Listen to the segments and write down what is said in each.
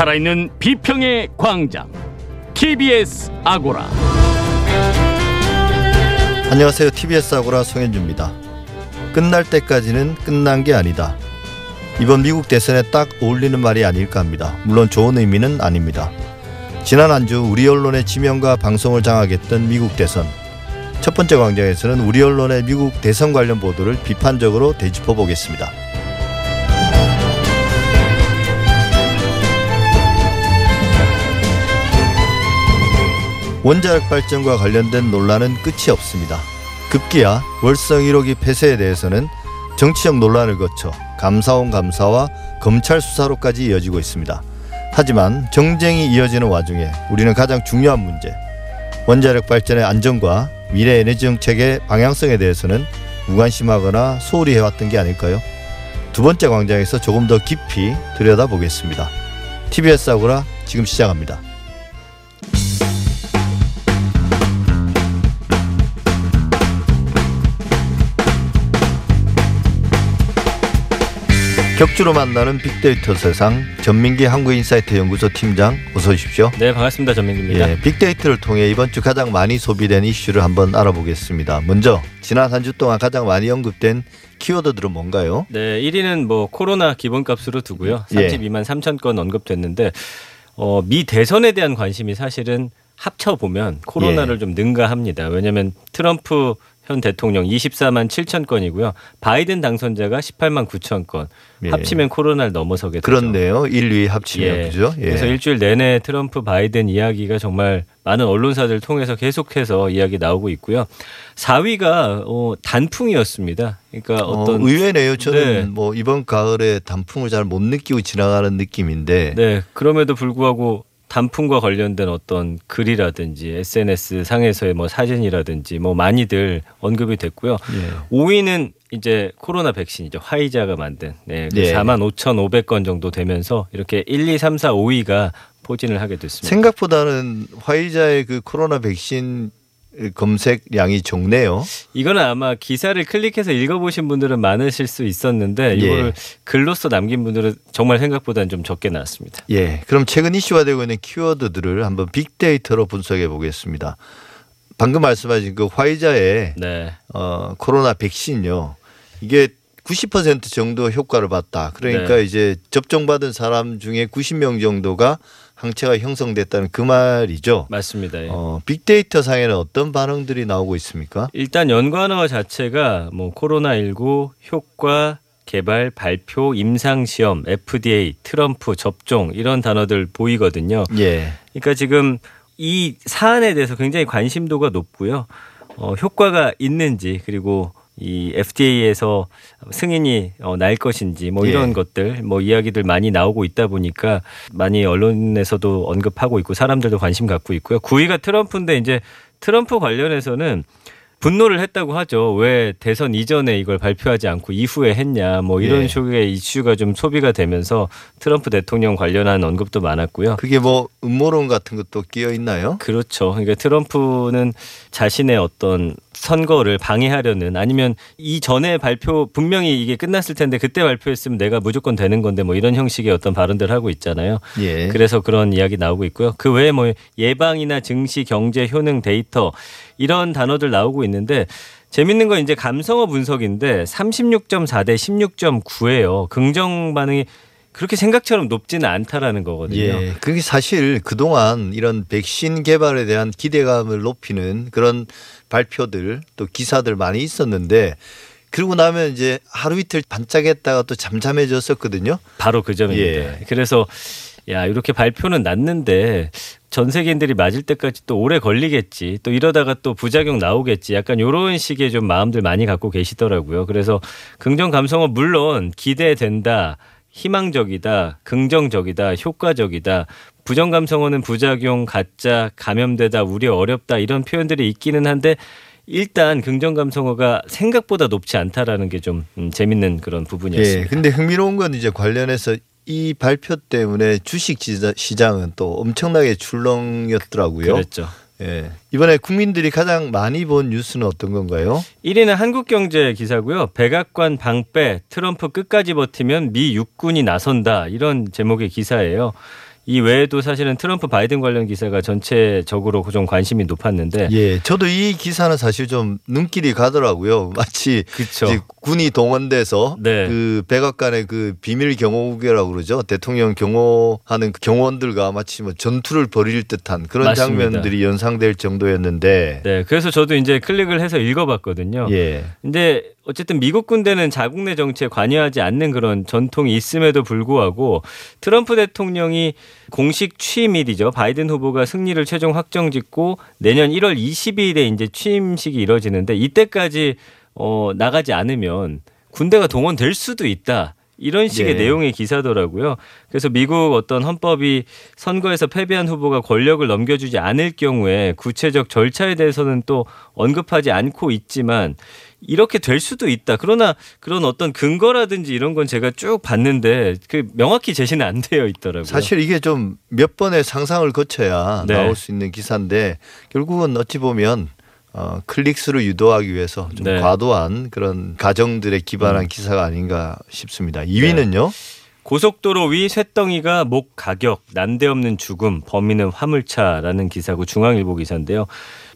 살아있는 비평의 광장 TBS 아고라 안녕하세요. TBS 아고라 송현주입니다. 끝날 때까지는 끝난 게 아니다. 이번 미국 대선에 딱 어울리는 말이 아닐까 합니다. 물론 좋은 의미는 아닙니다. 지난 한 주 우리 언론의 지명과 방송을 장악했던 미국 대선. 첫 번째 광장에서는 우리 언론의 미국 대선 관련 보도를 비판적으로 되짚어 보겠습니다. 원자력 발전과 관련된 논란은 끝이 없습니다. 급기야 월성 1호기 폐쇄에 대해서는 정치적 논란을 거쳐 감사원 감사와 검찰 수사로까지 이어지고 있습니다. 하지만 정쟁이 이어지는 와중에 우리는 가장 중요한 문제 원자력 발전의 안전과 미래 에너지 정책의 방향성에 대해서는 무관심하거나 소홀히 해왔던 게 아닐까요? 두 번째 광장에서 조금 더 깊이 들여다보겠습니다. TBS 아고라 지금 시작합니다. 격주로 만나는 빅데이터 세상 전민기 한국인사이트 연구소 팀장 어서 오십시오. 네 반갑습니다 전민기입니다. 예, 빅데이터를 통해 이번 주 가장 많이 소비된 이슈를 한번 알아보겠습니다. 먼저 지난 한 주 동안 가장 많이 언급된 키워드들은 뭔가요? 네 1위는 뭐 코로나 기본값으로 두고요. 예. 32만 3천 건 언급됐는데 어, 미 대선에 대한 관심이 사실은 합쳐 보면 코로나를 예. 좀 능가합니다. 왜냐하면 트럼프 현 대통령 24만 7천 건이고요. 바이든 당선자가 18만 9천 건. 예. 합치면 코로나를 넘어서게 되죠. 그렇네요. 1, 2 합치면 예. 그죠? 예. 그래서 일주일 내내 트럼프 바이든 이야기가 정말 많은 언론사들을 통해서 계속해서 이야기 나오고 있고요. 4위가 어, 단풍이었습니다. 그러니까 어, 어떤 의외네요. 저는 네. 뭐 이번 가을에 단풍을 잘 못 느끼고 지나가는 느낌인데 네, 그럼에도 불구하고 단풍과 관련된 어떤 글이라든지 SNS 상에서의 뭐 사진이라든지 뭐 많이들 언급이 됐고요. 예. 5위는 이제 코로나 백신이죠. 화이자가 만든 네, 그 예. 4만 5,500건 정도 되면서 이렇게 1, 2, 3, 4, 5위가 포진을 하게 됐습니다. 생각보다는 화이자의 그 코로나 백신 검색량이 적네요. 이거는 아마 기사를 클릭해서 읽어보신 분들은 많으실 수 있었는데 예. 이거를 글로써 남긴 분들은 정말 생각보다는 좀 적게 나왔습니다. 예. 그럼 최근 이슈가 되고 있는 키워드들을 한번 빅데이터로 분석해 보겠습니다. 방금 말씀하신 그 화이자의 네. 어, 코로나 백신요. 이게 90% 정도 효과를 봤다. 그러니까 네. 이제 접종받은 사람 중에 90명 정도가 항체가 형성됐다는 그 말이죠. 맞습니다. 예. 어, 빅데이터 상에는 어떤 반응들이 나오고 있습니까? 일단 연관어 자체가 뭐 코로나 19 효과 개발 발표 임상 시험 FDA 트럼프 접종 이런 단어들 보이거든요. 예. 그러니까 지금 이 사안에 대해서 굉장히 관심도가 높고요. 어, 효과가 있는지 그리고 이 FDA에서 승인이 어, 날 것인지 뭐 이런 예. 것들 뭐 이야기들 많이 나오고 있다 보니까 많이 언론에서도 언급하고 있고 사람들도 관심 갖고 있고요. 9위가 트럼프인데 이제 트럼프 관련해서는 분노를 했다고 하죠. 왜 대선 이전에 이걸 발표하지 않고 이후에 했냐. 뭐 이런 예. 식의 이슈가 좀 소비가 되면서 트럼프 대통령 관련한 언급도 많았고요. 그게 뭐 음모론 같은 것도 끼어 있나요? 그렇죠. 그러니까 트럼프는 자신의 어떤 선거를 방해하려는 아니면 이 전에 발표 분명히 이게 끝났을 텐데 그때 발표했으면 내가 무조건 되는 건데 뭐 이런 형식의 어떤 발언들을 하고 있잖아요. 예. 그래서 그런 이야기 나오고 있고요. 그 외에 뭐 예방이나 증시, 경제, 효능, 데이터 이런 단어들 나오고 있는데 재밌는 건 이제 감성어 분석인데 36.4 대 16.9예요. 긍정 반응이 그렇게 생각처럼 높지는 않다라는 거거든요. 예. 그게 사실 그동안 이런 백신 개발에 대한 기대감을 높이는 그런 발표들 또 기사들 많이 있었는데 그러고 나면 이제 하루 이틀 반짝했다가 또 잠잠해졌었거든요. 바로 그 점입니다. 예. 그래서 야 이렇게 발표는 났는데 전 세계인들이 맞을 때까지 또 오래 걸리겠지. 또 이러다가 또 부작용 나오겠지. 약간 이런 식의 좀 마음들 많이 갖고 계시더라고요. 그래서 긍정 감성은 물론 기대된다. 희망적이다, 긍정적이다, 효과적이다. 부정 감성어는 부작용, 가짜, 감염되다, 우려, 어렵다 이런 표현들이 있기는 한데 일단 긍정 감성어가 생각보다 높지 않다라는 게좀 음, 재밌는 그런 예. 부분이었습니다. 근데 흥미로운 건 이제 관련해서 이 발표 때문에 주식 시장은 또 엄청나게 출렁였더라고요. 그랬죠. 예. 이번에 국민들이 가장 많이 본 뉴스는 어떤 건가요? 1위는 한국경제 기사고요. 백악관 방패 트럼프 끝까지 버티면 미 육군이 나선다 이런 제목의 기사예요. 이 외에도 사실은 트럼프 바이든 관련 기사가 전체적으로 좀 관심이 높았는데 예, 저도 이 기사는 사실 좀 눈길이 가더라고요. 마치 군이 동원돼서 네. 그 백악관의 그 비밀 경호국이라고 그러죠. 대통령 경호하는 그 경호원들과 마치 뭐 전투를 벌일 듯한 그런 맞습니다. 장면들이 연상될 정도였는데 네, 그래서 저도 이제 클릭을 해서 읽어봤거든요. 예. 근데 어쨌든 미국 군대는 자국 내 정치에 관여하지 않는 그런 전통이 있음에도 불구하고 트럼프 대통령이 공식 취임일이죠. 바이든 후보가 승리를 최종 확정 짓고 내년 1월 22일에 이제 취임식이 이뤄지는데 이때까지 어 나가지 않으면 군대가 동원될 수도 있다. 이런 식의 예. 내용의 기사더라고요. 그래서 미국 어떤 헌법이 선거에서 패배한 후보가 권력을 넘겨주지 않을 경우에 구체적 절차에 대해서는 또 언급하지 않고 있지만 이렇게 될 수도 있다. 그러나 그런 어떤 근거라든지 이런 건 제가 쭉 봤는데 그 명확히 제시는 안 되어 있더라고요. 사실 이게 좀 몇 번의 상상을 거쳐야 네. 나올 수 있는 기사인데 결국은 어찌 보면 어, 클릭수를 유도하기 위해서 좀 네. 음. 과도한 그런 가정들에 기반한 기사가 아닌가 싶습니다. 2위는요? 고속도로 위 쇳덩이가 목 가격 난데없는 죽음 범인은 화물차라는 기사고 중앙일보 기사인데요.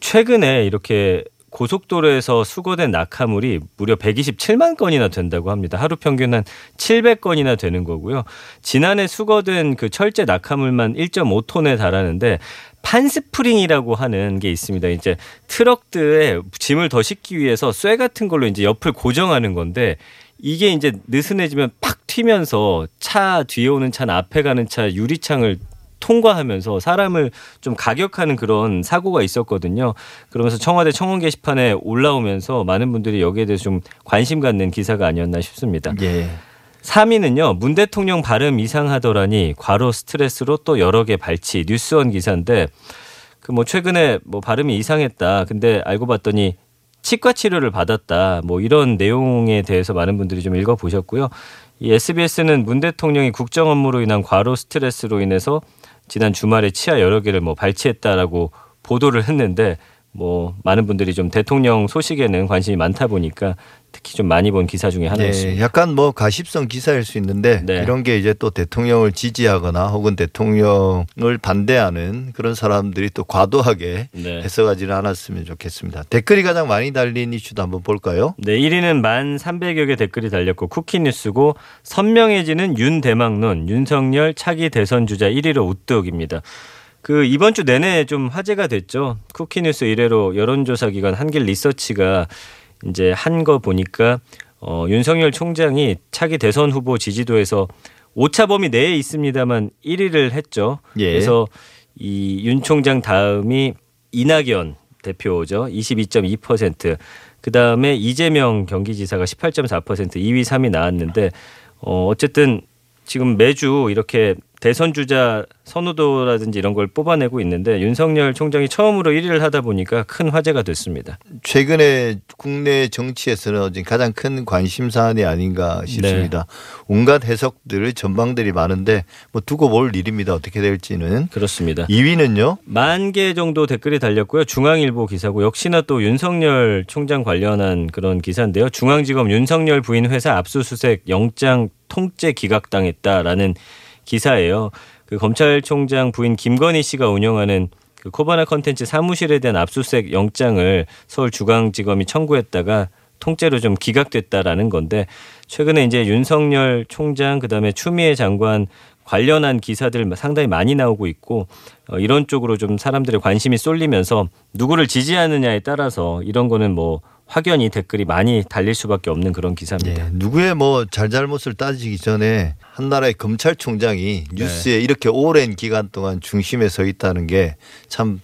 최근에 이렇게 고속도로에서 수거된 낙하물이 무려 127만 건이나 된다고 합니다. 하루 평균 한 700건이나 되는 거고요. 지난해 수거된 그 철제 낙하물만 1.5톤에 달하는데 판스프링이라고 하는 게 있습니다. 이제 트럭들에 짐을 더 싣기 위해서 쇠 같은 걸로 이제 옆을 고정하는 건데 이게 이제 느슨해지면 팍 튀면서 차 뒤에 오는 차나 앞에 가는 차 유리창을 통과하면서 사람을 좀 가격하는 그런 사고가 있었거든요. 그러면서 청와대 청원 게시판에 올라오면서 많은 분들이 여기에 대해서 좀 관심 갖는 기사가 아니었나 싶습니다. 예. 3위는요. 문 대통령 발음 이상하더라니 과로 스트레스로 또 여러 개 발치 뉴스원 기사인데 그 뭐 최근에 뭐 발음이 이상했다. 근데 알고 봤더니 치과 치료를 받았다. 뭐 이런 내용에 대해서 많은 분들이 좀 읽어 보셨고요. 이 SBS는 문 대통령이 국정 업무로 인한 과로 스트레스로 인해서 지난 주말에 치아 여러 개를 뭐 발치했다라고 보도를 했는데 뭐 많은 분들이 좀 대통령 소식에는 관심이 많다 보니까 특히 좀 많이 본 기사 중에 하나였습니다. 네, 약간 뭐 가십성 기사일 수 있는데 네. 이런 게 이제 또 대통령을 지지하거나 혹은 대통령을 반대하는 그런 사람들이 또 과도하게 네. 해석하지는 않았으면 좋겠습니다. 댓글이 가장 많이 달린 이슈도 한번 볼까요? 네, 1위는 만 300여 개 댓글이 달렸고 쿠키뉴스고 선명해지는 윤 대망론 윤석열 차기 대선 주자 1위로 우뚝입니다. 그 이번 주 내내 좀 화제가 됐죠. 쿠키뉴스 이래로 여론조사 기관 한길 리서치가 이제 한 거 보니까 어, 윤석열 총장이 차기 대선 후보 지지도에서 오차 범위 내에 있습니다만 1위를 했죠. 예. 그래서 이 윤 총장 다음이 이낙연 대표죠. 22.2%. 그 다음에 이재명 경기지사가 18.4% 2위, 3위 나왔는데 어, 어쨌든 지금 매주 이렇게 대선 주자 선호도라든지 이런 걸 뽑아내고 있는데 윤석열 총장이 처음으로 1위를 하다 보니까 큰 화제가 됐습니다. 최근에 국내 정치에서는 가장 큰 관심 사안이 아닌가 싶습니다. 네. 온갖 해석들 전망들이 많은데 뭐 두고 볼 일입니다. 어떻게 될지는. 그렇습니다. 2위는요? 만 개 정도 댓글이 달렸고요. 중앙일보 기사고 역시나 또 윤석열 총장 관련한 그런 기사인데요. 중앙지검 윤석열 부인 회사 압수수색 영장 통째 기각당했다라는 기사예요. 그 검찰총장 부인 김건희 씨가 운영하는 그 코바나 컨텐츠 사무실에 대한 압수수색 영장을 서울중앙지검이 청구했다가 통째로 좀 기각됐다라는 건데 최근에 이제 윤석열 총장 그다음에 추미애 장관 관련한 기사들 상당히 많이 나오고 있고 어, 이런 쪽으로 좀 사람들의 관심이 쏠리면서 누구를 지지하느냐에 따라서 이런 거는 뭐 확연히 댓글이 많이 달릴 수밖에 없는 그런 기사입니다. 예, 누구의 뭐 잘잘못을 따지기 전에 한 나라의 검찰총장이 네. 뉴스에 이렇게 오랜 기간 동안 중심에 서 있다는 게 참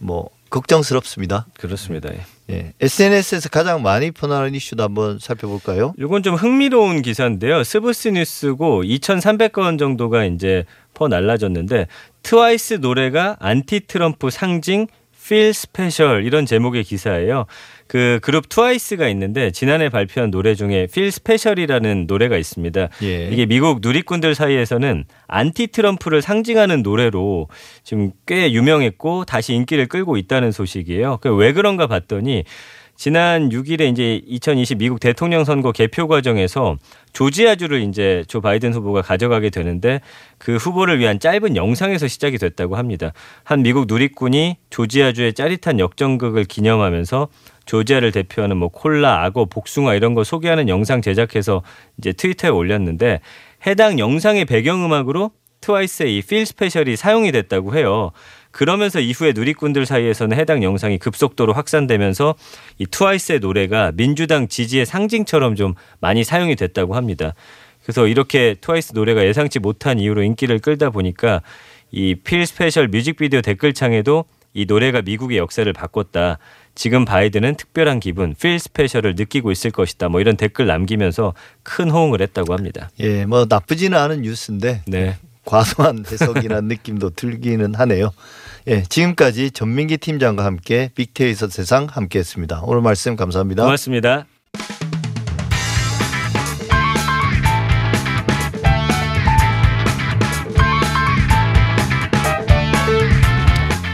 뭐 걱정스럽습니다. 그렇습니다. 예. 예. SNS에서 가장 많이 퍼나르는 이슈도 한번 살펴볼까요? 이건 좀 흥미로운 기사인데요. 스브스 뉴스고 2,300건 정도가 이제 퍼 날라졌는데 트와이스 노래가 안티 트럼프 상징 Feel Special 이런 제목의 기사예요. 그 그룹 트와이스가 있는데 지난해 발표한 노래 중에 Feel Special이라는 노래가 있습니다. 예. 이게 미국 누리꾼들 사이에서는 안티 트럼프를 상징하는 노래로 지금 꽤 유명했고 다시 인기를 끌고 있다는 소식이에요. 그왜 그런가 봤더니 지난 6일에 이제 2020 미국 대통령 선거 개표 과정에서 조지아주를 이제 조 바이든 후보가 가져가게 되는데 그 후보를 위한 짧은 영상에서 시작이 됐다고 합니다. 한 미국 누리꾼이 조지아주의 짜릿한 역전극을 기념하면서 조지아를 대표하는 뭐 콜라, 악어, 복숭아 이런 거 소개하는 영상 제작해서 이제 트위터에 올렸는데 해당 영상의 배경음악으로 트와이스의 이 Feel Special이 사용이 됐다고 해요. 그러면서 이후에 누리꾼들 사이에서는 해당 영상이 급속도로 확산되면서 이 트와이스의 노래가 민주당 지지의 상징처럼 좀 많이 사용이 됐다고 합니다. 그래서 이렇게 트와이스 노래가 예상치 못한 이유로 인기를 끌다 보니까 이 Feel Special 뮤직비디오 댓글창에도 이 노래가 미국의 역사를 바꿨다. 지금 바이든은 특별한 기분, Feel Special을 느끼고 있을 것이다. 뭐 이런 댓글 남기면서 큰 호응을 했다고 합니다. 예, 뭐 나쁘지는 않은 뉴스인데 네. 과도한 해석이라는 느낌도 들기는 하네요. 예, 지금까지 전민기 팀장과 함께 빅데이터 세상 함께했습니다. 오늘 말씀 감사합니다. 고맙습니다.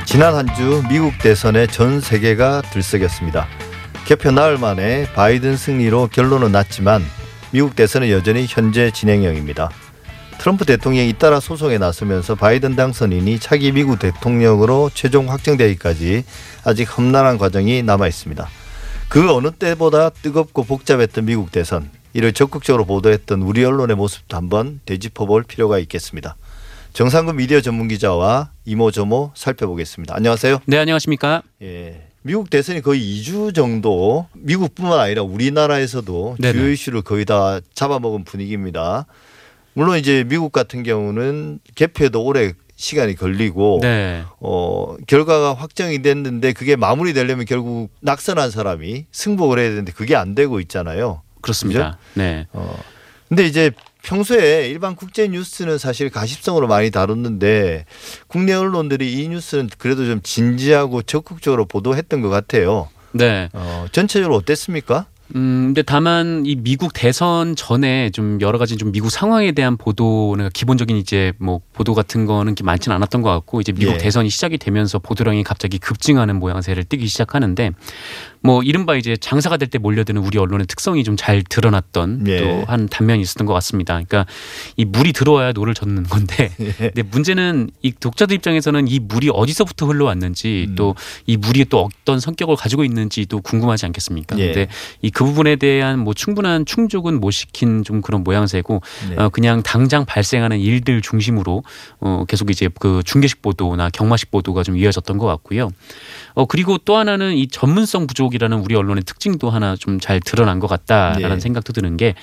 지난 한 주 미국 대선에 전 세계가 들썩였습니다. 개표 나흘 만에 바이든 승리로 결론은 났지만 미국 대선은 여전히 현재 진행형입니다. 트럼프 대통령이 잇따라 소송에 나서면서 바이든 당선인이 차기 미국 대통령으로 최종 확정되기까지 아직 험난한 과정이 남아 있습니다. 그 어느 때보다 뜨겁고 복잡했던 미국 대선 이를 적극적으로 보도했던 우리 언론의 모습도 한번 되짚어 볼 필요가 있겠습니다. 정상근 미디어 전문 기자와 이모저모 살펴보겠습니다. 안녕하세요. 네, 안녕하십니까? 예. 미국 대선이 거의 2주 정도 미국뿐만 아니라 우리나라에서도 네네. 주요 이슈를 거의 다 잡아먹은 분위기입니다. 물론 이제 미국 같은 경우는 개표에도 오래 시간이 걸리고 네. 어 결과가 확정이 됐는데 그게 마무리되려면 결국 낙선한 사람이 승복을 해야 되는데 그게 안 되고 있잖아요. 그렇습니다. 네. 어. 근데 이제 평소에 일반 국제 뉴스는 사실 가십성으로 많이 다뤘는데 국내 언론들이 이 뉴스는 그래도 좀 진지하고 적극적으로 보도했던 것 같아요. 네. 어, 전체적으로 어땠습니까? 음, 근데 다만 이 미국 대선 전에 좀 여러 가지 좀 미국 상황에 대한 보도는 기본적인 이제 뭐 보도 같은 거는 많지는 않았던 것 같고 이제 미국 예. 대선이 시작이 되면서 보도량이 갑자기 급증하는 모양새를 띠기 시작하는데 뭐 이른바 이제 장사가 될 때 몰려드는 우리 언론의 특성이 좀 잘 드러났던 예. 또한 단면이 있었던 것 같습니다. 그러니까 이 물이 들어와야 노를 젓는 건데 예. 근데 문제는 이 독자들 입장에서는 이 물이 어디서부터 흘러왔는지 음. 또이 물이 또 어떤 성격을 가지고 있는지도 궁금하지 않겠습니까? 예. 근데 이 그 부분에 대한 뭐 충분한 충족은 못 시킨 좀 그런 모양새고 네. 어, 그냥 당장 발생하는 일들 중심으로 어, 계속 이제 그 중계식 보도나 경마식 보도가 좀 이어졌던 것 같고요. 어, 그리고 또 하나는 이 전문성 부족 이라는 우리 언론의 특징도 하나 좀 잘 드러난 것 같다라는 네. 생각도 드는 게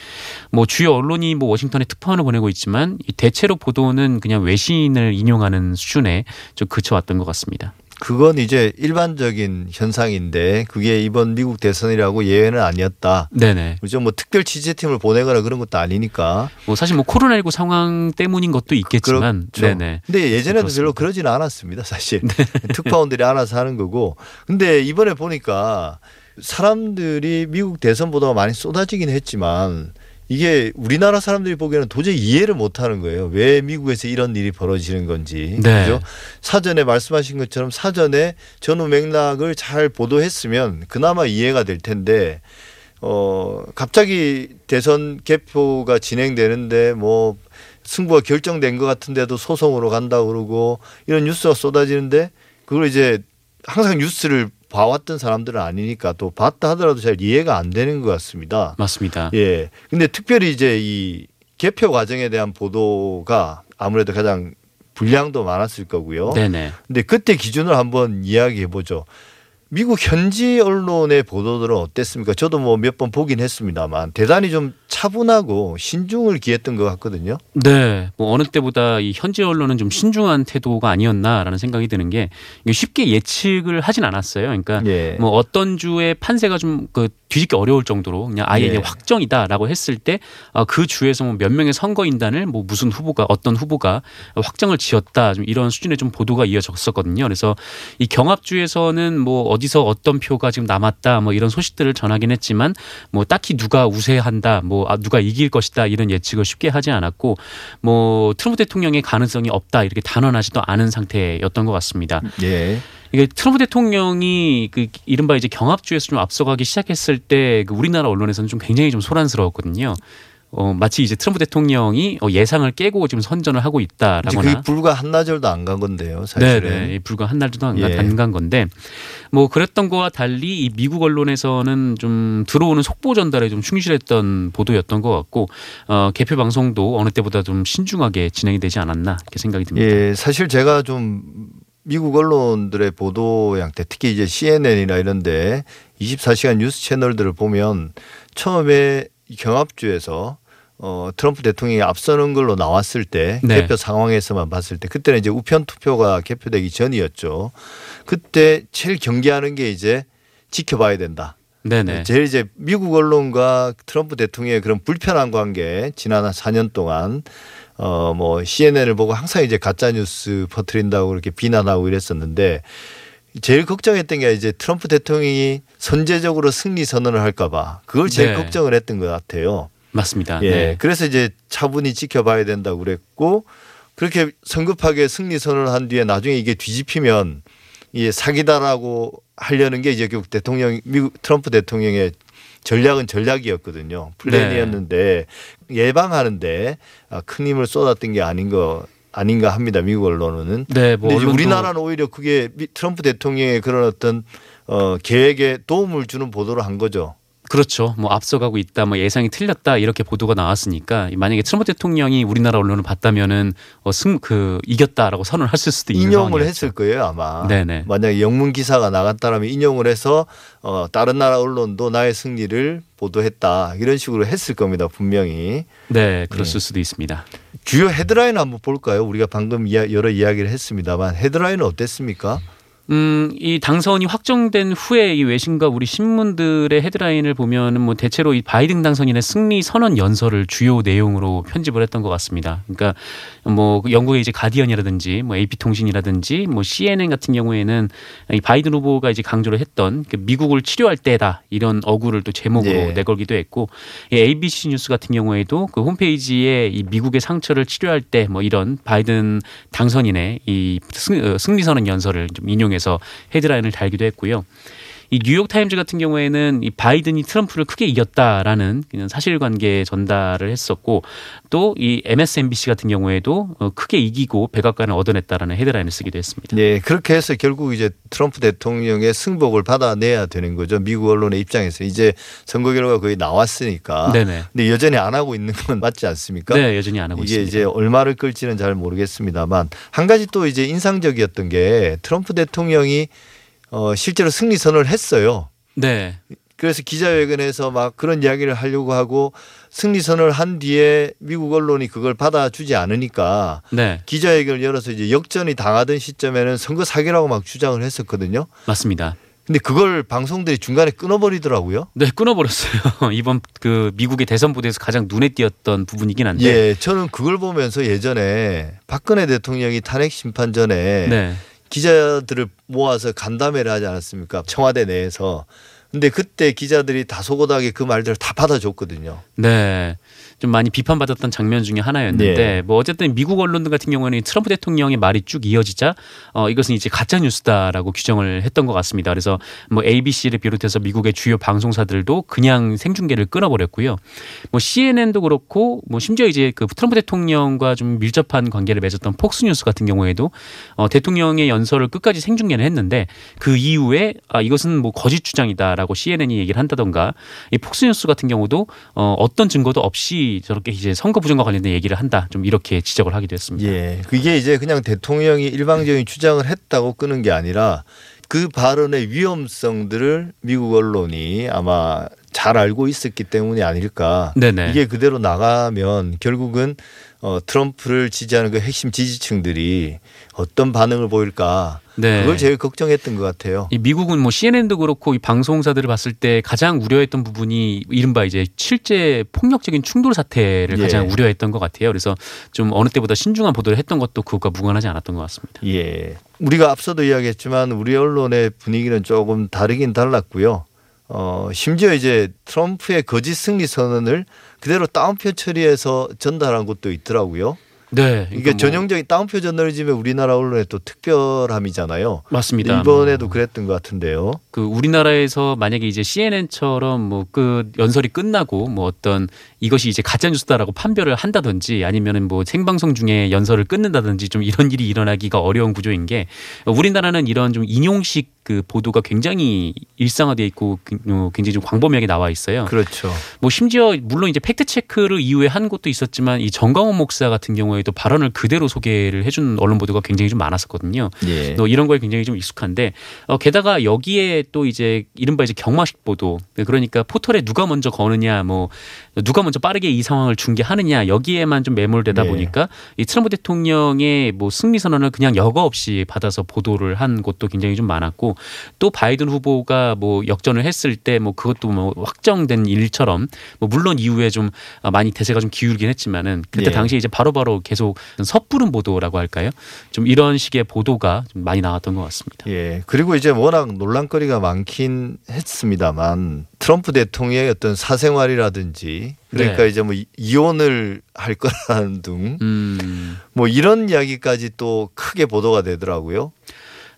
뭐 주요 언론이 뭐 워싱턴에 특파원을 보내고 있지만 이 대체로 보도는 그냥 외신을 인용하는 수준에 좀 그쳐왔던 것 같습니다. 그건 이제 일반적인 현상인데 그게 이번 미국 대선이라고 예외는 아니었다. 네네. 그죠? 뭐 특별 취재팀을 보내거나 그런 것도 아니니까. 뭐 사실 뭐 코로나19 상황 때문인 것도 있겠지만, 그렇죠. 네네. 근데 예전에도 그렇습니다. 네. 별로 그러지는 않았습니다, 사실. 특파원들이 알아서 하는 거고. 근데 이번에 보니까 사람들이 미국 대선 보도가 많이 쏟아지긴 했지만 이게 우리나라 사람들이 보기에는 도저히 이해를 못 하는 거예요. 왜 미국에서 이런 일이 벌어지는 건지. 네. 그죠? 사전에 말씀하신 것처럼 사전에 전후 맥락을 잘 보도했으면 그나마 이해가 될 텐데 어 갑자기 대선 개표가 진행되는데 뭐 승부가 결정된 것 같은데도 소송으로 간다 그러고 이런 뉴스가 쏟아지는데 그걸 이제 항상 뉴스를 봐왔던 사람들은 아니니까 또 봤다 하더라도 잘 이해가 안 되는 것 같습니다. 맞습니다. 예. 근데 특별히 이제 이 개표 과정에 대한 보도가 아무래도 가장 분량도 많았을 거고요. 네네. 근데 그때 기준을 한번 이야기해 보죠. 미국 현지 언론의 보도들은 어땠습니까? 저도 뭐 몇 번 보긴 했습니다만 대단히 좀 차분하고 신중을 기했던 것 같거든요. 네, 뭐 어느 때보다 이 현지 언론은 좀 신중한 태도가 아니었나라는 생각이 드는 게 쉽게 예측을 하진 않았어요. 그러니까 예. 뭐 어떤 주의 판세가 좀 그 뒤집기 어려울 정도로 그냥 아예 예. 확정이다라고 했을 때 그 주에서 뭐 몇 명의 선거인단을 뭐 무슨 후보가 어떤 후보가 확정을 지었다 좀 이런 수준의 좀 보도가 이어졌었거든요. 그래서 이 경합주에서는 뭐 어디 서 어떤 표가 지금 남았다 뭐 이런 소식들을 전하긴 했지만 뭐 딱히 누가 우세한다 뭐 아, 누가 이길 것이다 이런 예측을 쉽게 하지 않았고 뭐 트럼프 대통령의 가능성이 없다 이렇게 단언하지도 않은 상태였던 것 같습니다. 예. 이게 트럼프 대통령이 그 이른바 이제 경합주에서 좀 앞서가기 시작했을 때 그 우리나라 언론에서는 좀 굉장히 좀 소란스러웠거든요. 어, 마치 이제 트럼프 대통령이 어, 예상을 깨고 지금 선전을 하고 있다라거나 그게 불과 한나절도 안 간 건데요. 사실은. 네네 불과 한 달도 안, 예. 간 건데 뭐 그랬던 거와 달리 이 미국 언론에서는 좀 들어오는 속보 전달에 좀 충실했던 보도였던 것 같고 어, 개표 방송도 어느 때보다 좀 신중하게 진행이 되지 않았나 이렇게 생각이 듭니다. 예, 사실 제가 좀 미국 언론들의 보도 양태 특히 이제 CNN이나 이런데 24시간 뉴스 채널들을 보면 처음에 이 경합주에서 어 트럼프 대통령이 앞서는 걸로 나왔을 때 네. 개표 상황에서만 봤을 때 그때는 이제 우편 투표가 개표되기 전이었죠. 그때 제일 경계하는 게 이제 지켜봐야 된다. 네네. 제일 이제 미국 언론과 트럼프 대통령의 그런 불편한 관계 지난 한 4년 동안 어 뭐 CNN을 보고 항상 이제 가짜 뉴스 퍼뜨린다고 그렇게 비난하고 이랬었는데 제일 걱정했던 게 이제 트럼프 대통령이 선제적으로 승리 선언을 할까 봐 그걸 제일 네. 걱정을 했던 것 같아요. 맞습니다. 예. 네. 그래서 이제 차분히 지켜봐야 된다고 그랬고 그렇게 성급하게 승리 선언을 한 뒤에 나중에 이게 뒤집히면 이게 사기다라고 하려는 게 이제 결국 대통령 미국 트럼프 대통령의 전략은 전략이었거든요. 플랜이었는데 예방하는데 아, 큰 힘을 쏟았던 게 아닌 거 아닌가 합니다. 미국 언론은. 네, 뭐 근데 우리나라는 오히려 그게 미- 트럼프 대통령의 그런 어떤 어 계획에 도움을 주는 보도를 한 거죠. 그렇죠. 뭐 앞서가고 있다, 뭐 예상이 틀렸다 이렇게 보도가 나왔으니까 만약에 트럼프 대통령이 우리나라 언론을 봤다면은 어, 승, 그 이겼다라고 선언을 했을 수도 있는 인용을 상황이었죠. 했을 거예요 아마. 네네. 만약에 영문 기사가 나갔다라면 인용을 해서 어, 다른 나라 언론도 나의 승리를 보도했다 이런 식으로 했을 겁니다 분명히. 네, 그랬을 수도 있습니다. 주요 헤드라인 한번 볼까요? 우리가 방금 이야, 여러 이야기를 했습니다만 헤드라인은 어땠습니까? 음, 이 당선이 확정된 후에 이 외신과 우리 신문들의 헤드라인을 보면은 뭐 대체로 이 바이든 당선인의 승리 선언 연설을 주요 내용으로 편집을 했던 것 같습니다. 그러니까 뭐그 영국의 이제 가디언이라든지 뭐 AP 통신이라든지 뭐 CNN 같은 경우에는 이 바이든 후보가 이제 강조를 했던 그 미국을 치료할 때다 이런 어구를 또 제목으로 예. 내걸기도 했고 이 ABC 뉴스 같은 경우에도 그 홈페이지에 이 미국의 상처를 치료할 때 뭐 이런 바이든 당선인의 이 승, 어, 승리 선언 연설을 좀 인용해 서 헤드라인을 달기도 했고요. 이 뉴욕 타임즈 같은 경우에는 이 바이든이 트럼프를 크게 이겼다라는 그냥 사실관계 전달을 했었고 또 이 MSNBC 같은 경우에도 어, 크게 이기고 백악관을 얻어냈다라는 헤드라인을 쓰기도 했습니다. 네 그렇게 해서 결국 이제 트럼프 대통령의 승복을 받아내야 되는 거죠 미국 언론의 입장에서 이제 선거 결과 거의 나왔으니까. 네네. 근데 여전히 안 하고 있는 건 맞지 않습니까? 네, 여전히 안 하고 이게 있습니다. 이제 얼마를 끌지는 잘 모르겠습니다만 한 가지 또 이제 인상적이었던 게 트럼프 대통령이 어 실제로 승리 선언을 했어요. 네, 그래서 기자회견에서 막 그런 이야기를 하려고 하고 승리 선언을 한 뒤에 미국 언론이 그걸 받아주지 않으니까 네, 기자회견을 열어서 이제 역전이 당하던 시점에는 선거 사기라고 막 주장을 했었거든요. 맞습니다. 근데 그걸 방송들이 중간에 끊어버리더라고요. 네, 끊어버렸어요. 이번 그 미국의 대선 보도에서 가장 눈에 띄었던 부분이긴 한데. 예, 저는 그걸 보면서 예전에 박근혜 대통령이 탄핵 심판 전에 네. 기자들을 모아서 간담회를 하지 않았습니까? 청와대 내에서. 근데 그때 기자들이 다소곳하게 그 말들을 다 받아줬거든요. 네. 좀 많이 비판받았던 장면 중에 하나였는데 네. 뭐 어쨌든 미국 언론들 같은 경우에는 트럼프 대통령의 말이 쭉 이어지자 어 이것은 이제 가짜 뉴스다라고 규정을 했던 것 같습니다. 그래서 뭐 ABC를 비롯해서 미국의 주요 방송사들도 그냥 생중계를 끊어버렸고요. 뭐 CNN도 그렇고 뭐 심지어 이제 그 트럼프 대통령과 좀 밀접한 관계를 맺었던 폭스뉴스 같은 경우에도 어 대통령의 연설을 끝까지 생중계는 했는데 그 이후에 아 이것은 뭐 거짓 주장이다라고 CNN이 얘기를 한다던가 이 폭스뉴스 같은 경우도 어 어떤 증거도 없이 저렇게 이제 선거 부정과 관련된 얘기를 한다 좀 이렇게 지적을 하기도 했습니다. 예. 그게 이제 그냥 대통령이 일방적인 주장을 했다고 끄는 게 아니라 그 발언의 위험성들을 미국 언론이 아마 잘 알고 있었기 때문이 아닐까. 네네. 이게 그대로 나가면 결국은 어, 트럼프를 지지하는 그 핵심 지지층들이 어떤 반응을 보일까. 네. 그걸 제일 걱정했던 것 같아요. 이 미국은 뭐 CNN도 그렇고 이 방송사들을 봤을 때 가장 우려했던 부분이 이른바 이제 실제 폭력적인 충돌 사태를 예. 가장 우려했던 것 같아요. 그래서 좀 어느 때보다 신중한 보도를 했던 것도 그것과 무관하지 않았던 것 같습니다. 예. 우리가 앞서도 이야기했지만 우리 언론의 분위기는 조금 다르긴 달랐고요. 어, 심지어 이제 트럼프의 거짓 승리 선언을 그대로 따옴표 처리해서 전달한 것도 있더라고요. 네. 이게 그러니까 뭐 전형적인 따옴표 저널리즘의 우리나라 언론의 또 특별함이잖아요. 맞습니다. 뭐 그랬던 것 같은데요. 그 우리나라에서 만약에 이제 CNN처럼 뭐 그 연설이 끝나고 뭐 어떤 이것이 이제 가짜 뉴스다라고 판별을 한다든지 아니면은 뭐 생방송 중에 연설을 끊는다든지 좀 이런 일이 일어나기가 어려운 구조인 게 우리나라는 이런 좀 인용식 그 보도가 굉장히 일상화돼 있고 그- 어, 굉장히 좀 광범위하게 나와 있어요. 그렇죠. 뭐 심지어 물론 이제 팩트 체크를 이후에 한 것도 있었지만 이 정광훈 목사 같은 경우에도 발언을 그대로 소개를 해준 언론 보도가 굉장히 좀 많았었거든요. 예. 또 이런 거에 굉장히 좀 익숙한데 어, 게다가 여기에 또 이제 이른바 이제 경마식 보도. 그러니까 포털에 누가 먼저 거느냐 뭐 누가 먼저 빠르게 이 상황을 중계하느냐 여기에만 좀 매몰되다 네. 보니까 이 트럼프 대통령의 뭐 승리 선언을 그냥 여과 없이 받아서 보도를 한 것도 굉장히 좀 많았고 또 바이든 후보가 뭐 역전을 했을 때 뭐 그것도 뭐 확정된 일처럼 뭐 물론 이후에 좀 많이 대세가 좀 기울긴 했지만은 그때 예. 당시에 이제 바로바로 계속 섣부른 보도라고 할까요? 좀 이런 식의 보도가 좀 많이 나왔던 것 같습니다. 예. 그리고 이제 워낙 논란거리가 많긴 했습니다만 트럼프 대통령의 어떤 사생활이라든지 그러니까 네. 이제 뭐 이- 이혼을 할 거라는 등뭐 음. 이런 이야기까지 또 크게 보도가 되더라고요.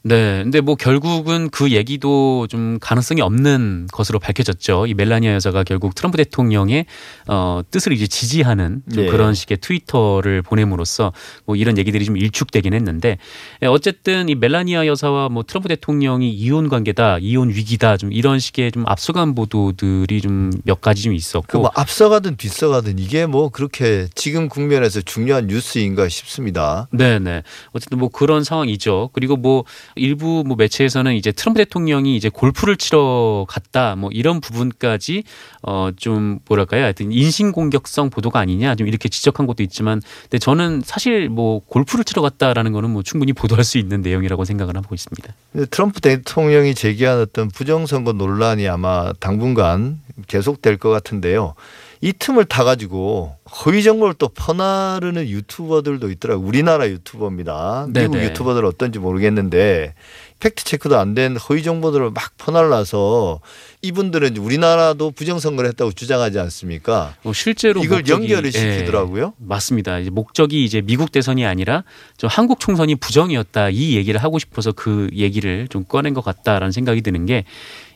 네. 근데 뭐 결국은 그 얘기도 좀 가능성이 없는 것으로 밝혀졌죠. 이 멜라니아 여자가 결국 트럼프 대통령의 어, 뜻을 이제 지지하는 좀 네. 그런 식의 트위터를 보냄으로써 뭐 이런 얘기들이 좀 일축되긴 했는데 예, 어쨌든 이 멜라니아 여사와 뭐 트럼프 대통령이 이혼 관계다, 이혼 위기다 좀 이런 식의 좀 앞서간 보도들이 좀 몇 가지 좀 있었고 그 뭐 앞서가든 뒤서가든 이게 뭐 그렇게 지금 국면에서 중요한 뉴스인가 싶습니다. 네 네. 어쨌든 뭐 그런 상황이죠. 그리고 뭐 일부 뭐 매체에서는 이제 트럼프 대통령이 이제 골프를 치러 갔다 뭐 이런 부분까지 어 좀 뭐랄까요? 하여튼 인신 공격성 보도가 아니냐 좀 이렇게 지적한 것도 있지만 근데 저는 사실 뭐 골프를 치러 갔다라는 거는 뭐 충분히 보도할 수 있는 내용이라고 생각을 하고 있습니다. 트럼프 대통령이 제기한 어떤 부정선거 논란이 아마 당분간 계속될 것 같은데요. 이 틈을 타가지고 허위 정보를 또 퍼나르는 유튜버들도 있더라고요. 우리나라 유튜버입니다. 미국 네네. 유튜버들 어떤지 모르겠는데 팩트 체크도 안 된 허위 정보들을 막 퍼날라서 이분들은 우리나라도 부정선거를 했다고 주장하지 않습니까? 뭐 실제로 이걸 목적이- 연결을 예, 시키더라고요. 맞습니다. 이제 목적이 이제 미국 대선이 아니라 좀 한국 총선이 부정이었다 이 얘기를 하고 싶어서 그 얘기를 좀 꺼낸 것 같다라는 생각이 드는 게.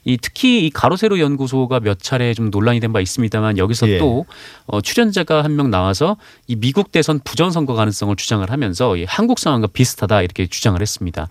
이 특히 이 가로세로 연구소가 몇 차례 좀 논란이 된 바 있습니다만 여기서 예. 또 어, 출연자가 한 명 나와서 이 미국 대선 부정 선거 가능성을 주장을 하면서 이 한국 상황과 비슷하다 이렇게 주장을 했습니다.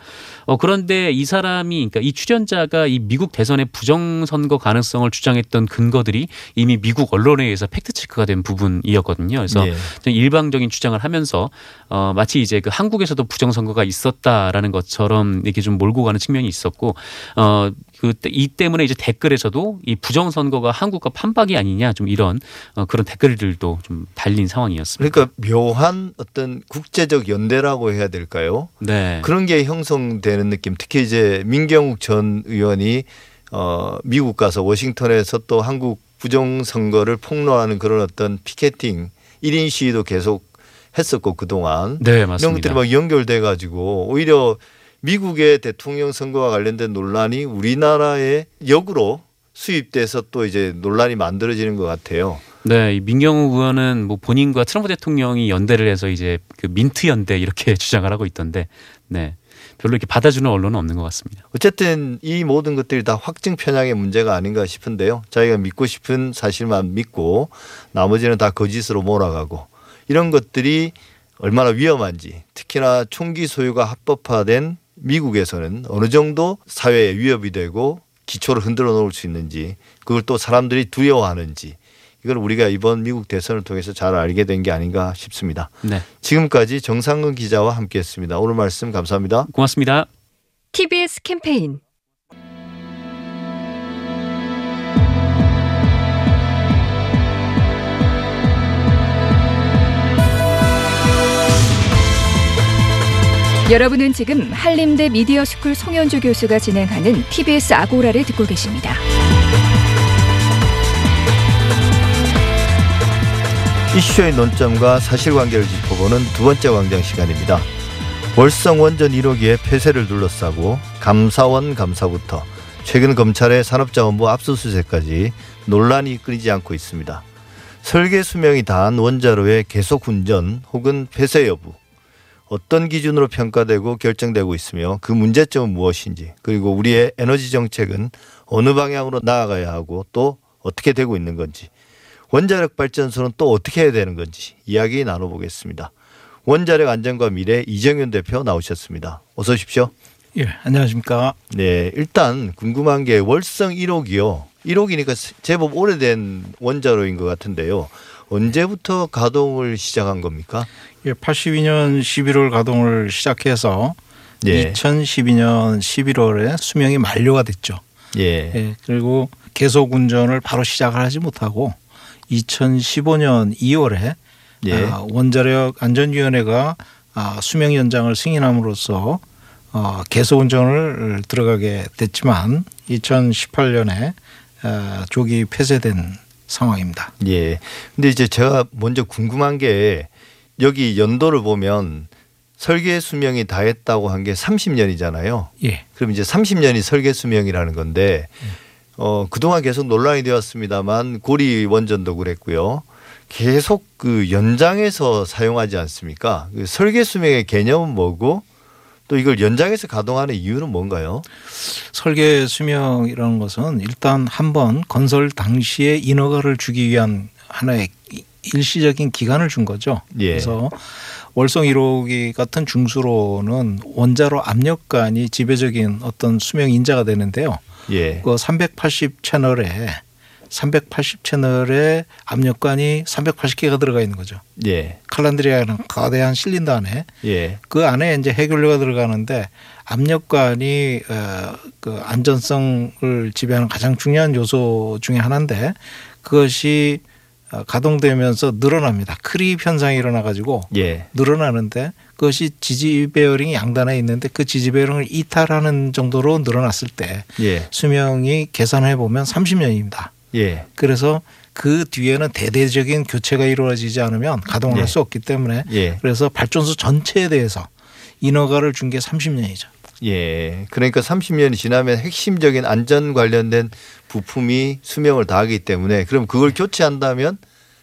어, 그런데 이 사람이 그러니까 이 출연자가 이 미국 대선의 부정 선거 가능성을 주장했던 근거들이 이미 미국 언론에 의해서 팩트 체크가 된 부분이었거든요. 그래서 예. 좀 일방적인 주장을 하면서 어 마치 이제 그 한국에서도 부정 선거가 있었다라는 것처럼 이렇게 좀 몰고 가는 측면이 있었고 어 그 이 때문에 이제 댓글에서도 이 부정 선거가 한국과 판박이 아니냐 좀 이런 어 그런 댓글들도 좀 달린 상황이었습니다. 그러니까 묘한 어떤 국제적 연대라고 해야 될까요? 네. 그런 게 형성되는 느낌. 특히 이제 민경욱 전 의원이 어 미국 가서 워싱턴에서 또 한국 부정 선거를 폭로하는 그런 어떤 피켓팅 1인 시위도 계속 했었고 그동안 네, 이런 맞습니다. 것들이 막 연결돼 가지고 오히려 미국의 대통령 선거와 관련된 논란이 우리나라의 역으로 수입돼서 또 이제 논란이 만들어지는 것 같아요. 네, 이 민경욱 의원은 뭐 본인과 트럼프 대통령이 연대를 해서 이제 그 민트 연대 이렇게 주장을 하고 있던데, 네, 별로 이렇게 받아주는 언론은 없는 것 같습니다. 어쨌든 이 모든 것들이 다 확증 편향의 문제가 아닌가 싶은데요. 자기가 믿고 싶은 사실만 믿고 나머지는 다 거짓으로 몰아가고 이런 것들이 얼마나 위험한지 특히나 총기 소유가 합법화된 미국에서는 어느 정도 사회에 위협이 되고 기초를 흔들어 놓을 수 있는지 그걸 또 사람들이 두려워하는지 이걸 우리가 이번 미국 대선을 통해서 잘 알게 된 게 아닌가 싶습니다. 네, 지금까지 정상근 기자와 함께했습니다. 오늘 말씀 감사합니다. 고맙습니다. TBS 캠페인 여러분은 지금 한림대 미디어 스쿨 송현주 교수가 진행하는 TBS 아고라를 듣고 계십니다. 이슈의 논점과 사실관계를 짚어보는 두 번째 광장 시간입니다. 월성 원전 1호기의 폐쇄를 둘러싸고 감사원 감사부터 최근 검찰의 산업자원부 압수수색까지 논란이 끊이지 않고 있습니다. 설계 수명이 다한 원자로의 계속 운전 혹은 폐쇄 여부 어떤 기준으로 평가되고 결정되고 있으며 그 문제점은 무엇인지 그리고 우리의 에너지 정책은 어느 방향으로 나아가야 하고 또 어떻게 되고 있는 건지 원자력 발전소는 또 어떻게 해야 되는 건지 이야기 나눠보겠습니다. 원자력 안전과 미래 이정윤 대표 나오셨습니다. 어서 오십시오. 예, 안녕하십니까. 네, 일단 궁금한 게 월성 1호기요. 1호기니까 제법 오래된 원자로인 것 같은데요. 언제부터 가동을 시작한 겁니까? 예, 82년 11월 가동을 시작해서 예. 2012년 11월에 수명이 만료가 됐죠. 예. 예, 그리고 계속 운전을 바로 시작을 하지 못하고 2015년 2월에 예. 아, 원자력 안전위원회가 아, 수명 연장을 승인함으로써 어, 계속 운전을 들어가게 됐지만 2018년에 아, 조기 폐쇄된 상황입니다. 예. 근데 이제 제가 먼저 궁금한 게 여기 연도를 보면 설계 수명이 다 했다고 한 게 30년이잖아요. 예. 그럼 이제 30년이 설계 수명이라는 건데 어 그동안 계속 논란이 되었습니다만 고리 원전도 그랬고요. 계속 그 연장해서 사용하지 않습니까? 그 설계 수명의 개념은 뭐고 또 이걸 연장해서 가동하는 이유는 뭔가요? 설계 수명이라는 것은 일단 한번 건설 당시에 인허가를 주기 위한 하나의 일시적인 기간을 준 거죠. 예. 그래서 월성 1호기 같은 중수로는 원자로 압력관이 지배적인 어떤 수명 인자가 되는데요. 예. 그380 채널에 380 채널에 압력관이 380개가 들어가 있는 거죠. 예. 칼란드리아는 거대한 실린더 안에 예. 그 안에 이제 해결료가 들어가는데 압력관이 어, 그 안전성을 지배하는 가장 중요한 요소 중에 하나인데 그것이 어, 가동되면서 늘어납니다. creep 현상이 일어나 가지고 예. 늘어나는데 그것이 지지 베어링이 양단에 있는데 그 지지 베어링을 이탈하는 정도로 늘어났을 때 예. 수명이 계산해 보면 30년입니다. 예. 그래서 그 뒤에는 대대적인 교체가 이루어지지 않으면 가동을 예. 할수 없기 때문에 예. 그래서 발전소 전체에 대해서 인허가를 준 게 30년이죠. 예. 그러니까 30년이 지나면 핵심적인 안전 관련된 부품이 수명을 다하기 때문에 그럼 그걸 교체한다면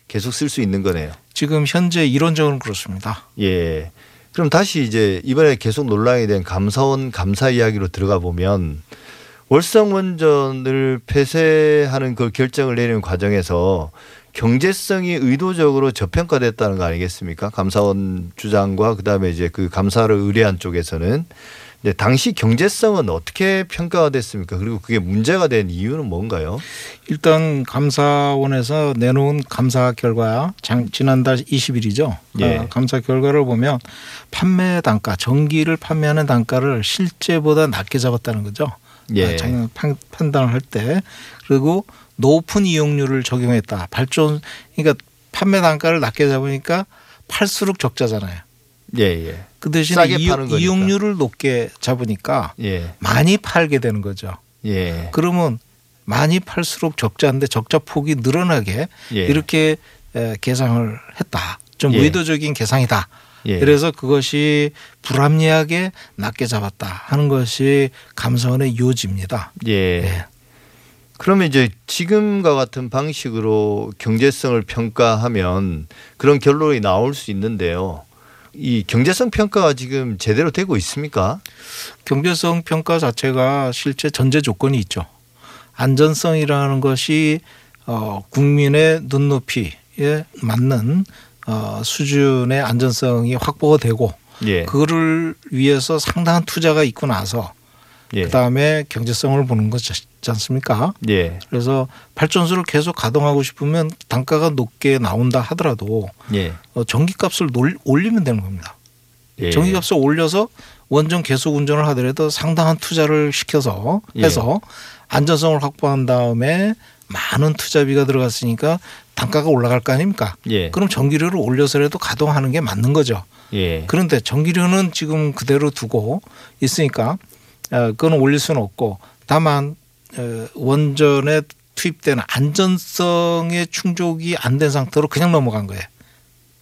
계속 쓸 수 있는 거네요. 지금 현재 이론적으로는 그렇습니다. 예. 그럼 다시 이제 이번에 계속 논란이 된 감사원 감사 이야기로 들어가 보면 월성 원전을 폐쇄하는 그 결정을 내리는 과정에서 경제성이 의도적으로 저평가됐다는 거 아니겠습니까? 감사원 주장과 그다음에 이제 그 감사를 의뢰한 쪽에서는 근데 당시 경제성은 어떻게 평가가 됐습니까? 그리고 그게 문제가 된 이유는 뭔가요? 일단 감사원에서 내놓은 감사 결과 장, 지난달 20일이죠. 예. 어, 감사 결과를 보면 판매 단가, 전기를 판매하는 단가를 실제보다 낮게 잡았다는 거죠. 예. 아, 장- 판, 판단을 할 때 그리고 높은 이용률을 적용했다. 발전 그러니까 판매 단가를 낮게 잡으니까 팔수록 적자잖아요. 예, 예. 그 대신에 싸게 이, 파는 거니까. 이용 률을 높게 잡으니까 예. 많이 팔게 되는 거죠. 예. 그러면 많이 팔수록 적자인데 적자 폭이 늘어나게 예. 이렇게 에, 계상을 했다. 좀 예. 의도적인 계상이다. 예. 그래서 그것이 불합리하게 낮게 잡았다 하는 것이 감사원의 요지입니다. 예. 예. 그러면 이제 지금과 같은 방식으로 경제성을 평가하면 그런 결론이 나올 수 있는데요. 이 경제성 평가가 지금 제대로 되고 있습니까? 경제성 평가 자체가 실제 전제 조건이 있죠. 안전성이라는 것이 어, 국민의 눈높이에 맞는 어, 수준의 안전성이 확보가 되고 예. 그거를 위해서 상당한 투자가 있고 나서 예. 그다음에 경제성을 보는 거지 않습니까? 예. 그래서 발전소를 계속 가동하고 싶으면 단가가 높게 나온다 하더라도 예. 어, 전기값을 놀- 올리면 되는 겁니다. 예. 전기값을 올려서 원전 계속 운전을 하더라도 상당한 투자를 시켜서 예. 해서 안전성을 확보한 다음에 많은 투자비가 들어갔으니까 단가가 올라갈 거 아닙니까? 예. 그럼 전기료를 올려서라도 가동하는 게 맞는 거죠. 예. 그런데 전기료는 지금 그대로 두고 있으니까 어, 그건 올릴 수는 없고 다만 어, 원전에 투입되는 안전성의 충족이 안 된 상태로 그냥 넘어간 거예요.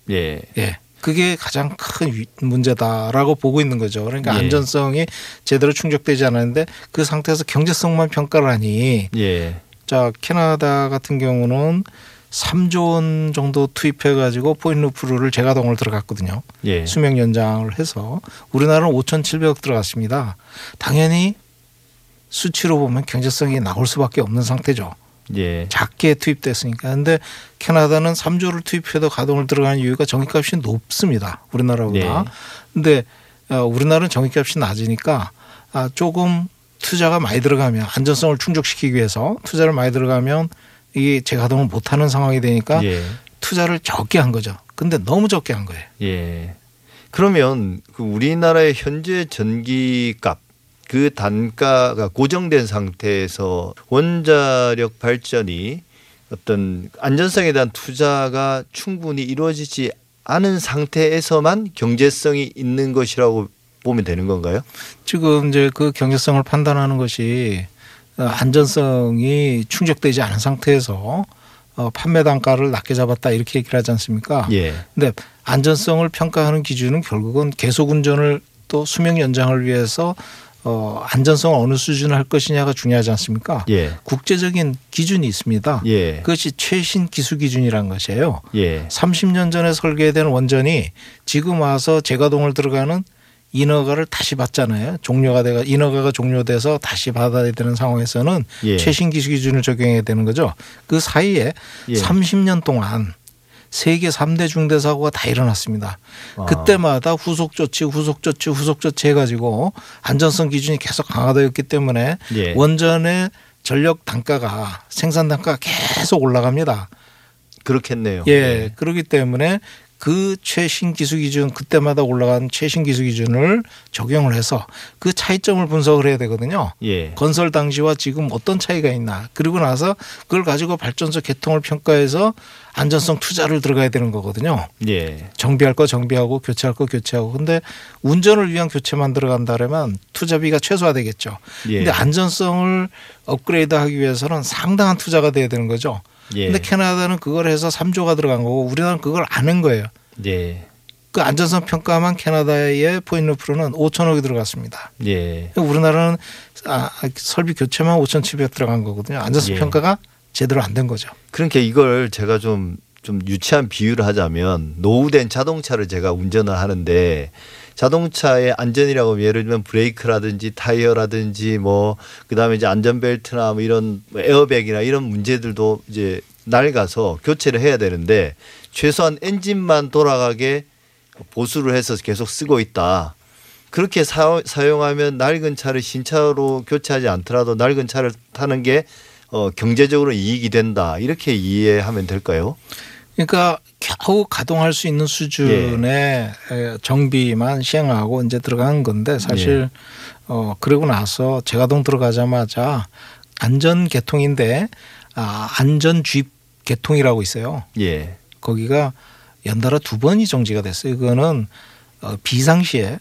예. 예. 그게 가장 큰 위- 문제다라고 보고 있는 거죠. 그러니까 예. 안전성이 제대로 충족되지 않았는데 그 상태에서 경제성만 평가를 하니 예. 자 캐나다 같은 경우는 3조 원 정도 투입해 가지고 포인루프를 재가동을 들어갔거든요. 예. 수명 연장을 해서 우리나라는 5,700억 들어갔습니다. 당연히 수치로 보면 경제성이 나올 수밖에 없는 상태죠. 예. 작게 투입됐으니까. 근데 캐나다는 3조를 투입해도 가동을 들어가는 이유가 전기값이 높습니다. 우리나라보다. 네. 근데 어, 우리나라는 전기값이 낮으니까 아, 조금 투자가 많이 들어가면 안전성을 충족시키기 위해서 투자를 많이 들어가면 이게 재가동을 못하는 상황이 되니까 예. 투자를 적게 한 거죠. 근데 너무 적게 한 거예요. 예. 그러면 그 우리나라의 현재 전기값 그 단가가 고정된 상태에서 원자력 발전이 어떤 안전성에 대한 투자가 충분히 이루어지지 않은 상태에서만 경제성이 있는 것이라고 보면 되는 건가요? 지금 이제 그 경제성을 판단하는 것이 어, 안전성이 충족되지 않은 상태에서 어, 판매 단가를 낮게 잡았다 이렇게 얘기를 하지 않습니까? 예. 근데 안전성을 평가하는 기준은 결국은 계속 운전을 또 수명 연장을 위해서 어, 안전성을 어느 수준을 할 것이냐가 중요하지 않습니까? 예. 국제적인 기준이 있습니다. 예. 그것이 최신 기술 기준이라는 것이에요. 예. 30년 전에 설계된 원전이 지금 와서 재가동을 들어가는 인허가를 다시 받잖아요. 종료가 돼가 인허가가 종료돼서 다시 받아야 되는 상황에서는 예. 최신 기술 기준을 적용해야 되는 거죠. 그 사이에 예. 30년 동안 세계 3대 중대 사고가 다 일어났습니다. 아. 그때마다 후속 조치, 후속 조치, 후속 조치 해가지고 안전성 기준이 계속 강화되었기 때문에 예. 원전의 전력 단가가 생산 단가가 계속 올라갑니다. 그렇겠네요. 예, 그렇기 때문에 그 최신 기술 기준 그때마다 올라간 최신 기술 기준을 적용을 해서 그 차이점을 분석을 해야 되거든요. 예. 건설 당시와 지금 어떤 차이가 있나. 그리고 나서 그걸 가지고 발전소 개통을 평가해서 안전성 투자를 들어가야 되는 거거든요. 예. 정비할 거 정비하고 교체할 거 교체하고. 근데 운전을 위한 교체만 들어간다면 투자비가 최소화되겠죠. 예. 근데 안전성을 업그레이드하기 위해서는 상당한 투자가 돼야 되는 거죠. 예. 근데 캐나다는 그걸 해서 3조가 들어간 거고 우리나라는 그걸 안한 거예요. 예. 그 안전성 평가만 캐나다의 포인트프로는 5천억이 들어갔습니다. 예. 우리나라는 아, 설비 교체만 5,700 들어간 거거든요. 안전성 예. 평가가 제대로 안 된 거죠. 그러니까 이걸 제가 좀, 좀 유치한 비유를 하자면 노후된 자동차를 제가 운전을 하는데 자동차의 안전이라고 하면 예를 들면 브레이크라든지 타이어라든지 뭐 그다음에 이제 안전벨트나 뭐 이런 뭐 에어백이나 이런 문제들도 이제 낡아서 교체를 해야 되는데 최소한 엔진만 돌아가게 보수를 해서 계속 쓰고 있다. 그렇게 사, 사용하면 낡은 차를 신차로 교체하지 않더라도 낡은 차를 타는 게 어, 경제적으로 이익이 된다. 이렇게 이해하면 될까요? 그러니까 겨우 가동할 수 있는 수준의 에, 정비만 시행하고 이제 들어간 건데 사실 어 그러고 나서 재가동 들어가자마자 안전 개통인데 아 안전 주입 개통이라고 있어요. 예. 거기가 연달아 두 번이 정지가 됐어요. 그거는 어, 비상시에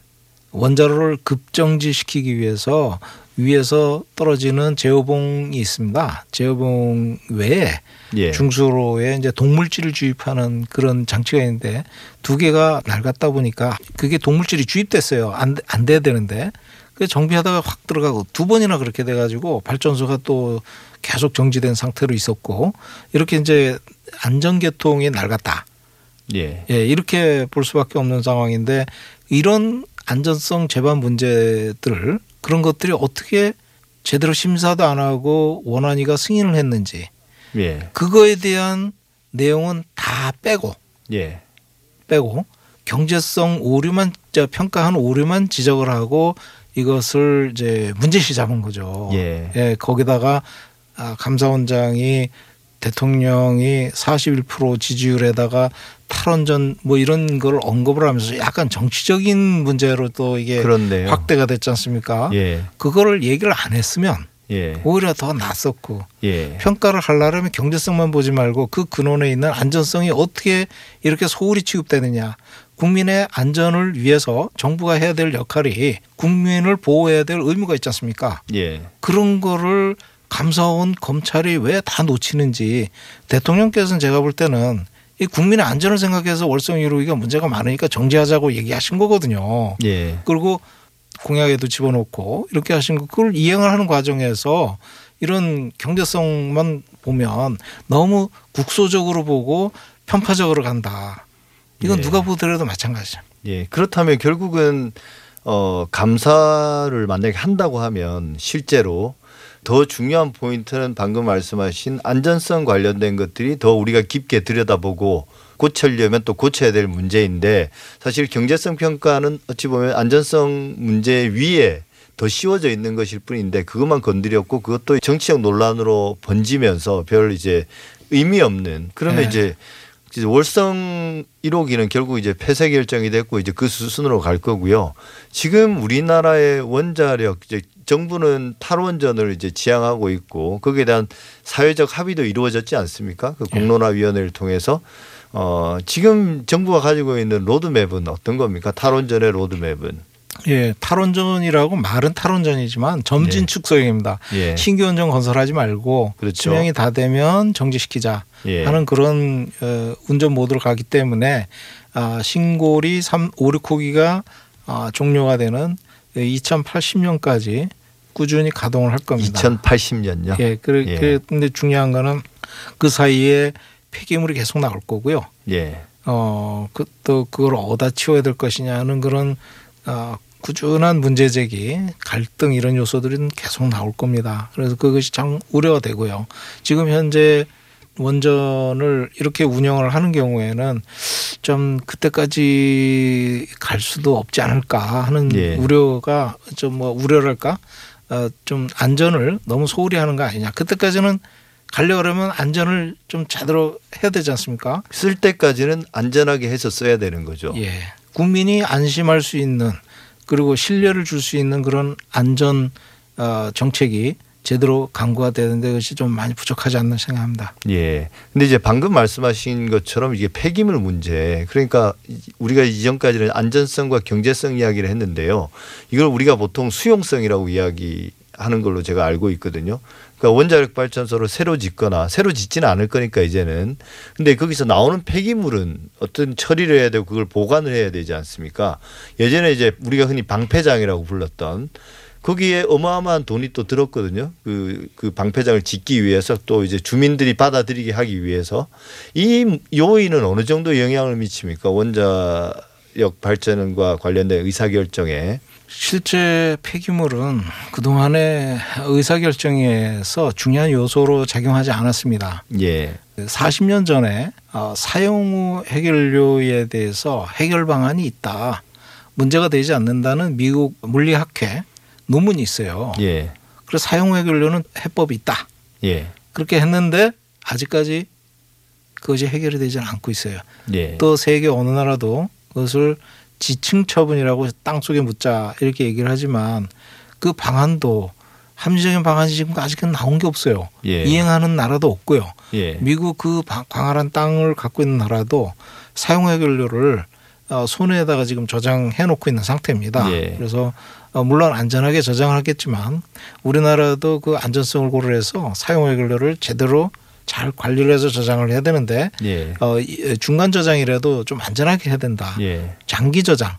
원자로를 급정지시키기 위해서 위에서 떨어지는 제어봉이 있습니다. 제어봉 외에 예. 중수로에 이제 동물질을 주입하는 그런 장치가 있는데 두 개가 낡았다 보니까 그게 동물질이 주입됐어요. 안, 안 돼야 되는데 그 정비하다가 확 들어가고 두 번이나 그렇게 돼가지고 발전소가 또 계속 정지된 상태로 있었고 이렇게 이제 안전계통이 낡았다. 예. 예, 이렇게 볼 수밖에 없는 상황인데 이런 안전성 제반 문제들 그런 것들이 어떻게 제대로 심사도 안 하고 원안위가 승인을 했는지 예. 그거에 대한 내용은 다 빼고 예. 빼고 경제성 오류만 저 평가한 오류만 지적을 하고 이것을 이제 문제시 잡은 거죠. 예. 거기다가 아, 감사원장이 대통령이 41% 지지율에다가 탈원전 뭐 이런 걸 언급을 하면서 약간 정치적인 문제로 또 이게 그렇네요. 확대가 됐지 않습니까? 예. 그거를 얘기를 안 했으면 예. 오히려 더 낫었고 예. 평가를 하려면 경제성만 보지 말고 그 근원에 있는 안전성이 어떻게 이렇게 소홀히 취급되느냐. 국민의 안전을 위해서 정부가 해야 될 역할이 국민을 보호해야 될 의무가 있지 않습니까? 예. 그런 거를 감사원 검찰이 왜 다 놓치는지 대통령께서는 제가 볼 때는 이 국민의 안전을 생각해서 월성 1호기가 문제가 많으니까 정지하자고 얘기하신 거거든요. 예. 그리고 공약에도 집어넣고 이렇게 하신 거 그걸 이행을 하는 과정에서 이런 경제성만 보면 너무 국소적으로 보고 편파적으로 간다. 이건 예. 누가 보더라도 마찬가지죠. 예. 그렇다면 결국은 어 감사를 만약에 한다고 하면 실제로 더 중요한 포인트는 방금 말씀하신 안전성 관련된 것들이 더 우리가 깊게 들여다보고 고치려면 또 고쳐야 될 문제인데 사실 경제성 평가는 어찌 보면 안전성 문제 위에 더 씌워져 있는 것일 뿐인데 그것만 건드렸고 그것도 정치적 논란으로 번지면서 별 이제 의미 없는 그러면 네. 이제 월성 1호기는 결국 이제 폐쇄 결정이 됐고 이제 그 수순으로 갈 거고요. 지금 우리나라의 원자력 이제 정부는 탈원전을 이제 지향하고 있고 거기에 대한 사회적 합의도 이루어졌지 않습니까? 그 공론화위원회를 통해서 어 지금 정부가 가지고 있는 로드맵은 어떤 겁니까? 탈원전의 로드맵은 예, 탈원전이라고 말은 탈원전이지만 점진 네. 축소형입니다. 예. 신규 원전 건설하지 말고 그렇죠. 수명이 다 되면 정지시키자 예. 하는 그런 어, 운전 모드로 가기 때문에 아, 신고리 3, 5, 6호기가 아, 종료가 되는 2080년까지 꾸준히 가동을 할 겁니다. 2080년요. 예, 그래, 예. 근데 중요한 거는 그 사이에 폐기물이 계속 나올 거고요. 예. 어, 그, 또 그걸 어디다 치워야 될 것이냐 하는 그런 어, 꾸준한 문제 제기, 갈등 이런 요소들은 계속 나올 겁니다. 그래서 그것이 참 우려가 되고요. 지금 현재 원전을 이렇게 운영을 하는 경우에는 좀 그때까지 갈 수도 없지 않을까 하는 예. 우려가 좀 뭐 우려랄까 어, 좀 안전을 너무 소홀히 하는 거 아니냐. 그때까지는 가려 그러면 안전을 좀 제대로 해야 되지 않습니까? 쓸 때까지는 안전하게 해서 써야 되는 거죠. 예. 국민이 안심할 수 있는 그리고 신뢰를 줄 수 있는 그런 안전 어, 정책이 제대로 강구가 되는데 그것이 좀 많이 부족하지 않나 생각합니다. 예. 근데 이제 방금 말씀하신 것처럼 이게 폐기물 문제. 그러니까 우리가 이전까지는 안전성과 경제성 이야기를 했는데요. 이걸 우리가 보통 수용성이라고 이야기하는 걸로 제가 알고 있거든요. 그러니까 원자력 발전소를 새로 짓거나 새로 짓지는 않을 거니까 이제는. 근데 거기서 나오는 폐기물은 어떤 처리를 해야 되고 그걸 보관을 해야 되지 않습니까? 예전에 이제 우리가 흔히 방패장이라고 불렀던 거기에 어마어마한 돈이 또 들었거든요. 그, 그 방패장을 짓기 위해서 또 이제 주민들이 받아들이게 하기 위해서 이 요인은 어느 정도 영향을 미칩니까? 원자력 발전과 관련된 의사결정에. 실제 폐기물은 그동안의 의사결정에서 중요한 요소로 작용하지 않았습니다. 예. 40년 전에 어, 사용 후 해결료에 대해서 해결 방안이 있다. 문제가 되지 않는다는 미국 물리학회 논문이 있어요. 예. 그래서 사용 후 해결료는 해법이 있다. 예. 그렇게 했는데 아직까지 그것이 해결이 되지 않고 있어요. 예. 또 세계 어느 나라도 그것을 지층 처분이라고 땅 속에 묻자 이렇게 얘기를 하지만 그 방안도 합리적인 방안이 지금 아직은 나온 게 없어요. 예. 이행하는 나라도 없고요. 예. 미국 그 방- 광활한 땅을 갖고 있는 나라도 사용 해결료를 어, 손에다가 지금 저장해 놓고 있는 상태입니다. 예. 그래서 어, 물론 안전하게 저장을 하겠지만 우리나라도 그 안전성을 고려해서 사용 해결료를 제대로 잘 관리를 해서 저장을 해야 되는데 예. 어, 이- 중간 저장이라도 좀 안전하게 해야 된다. 예. 장기 저장,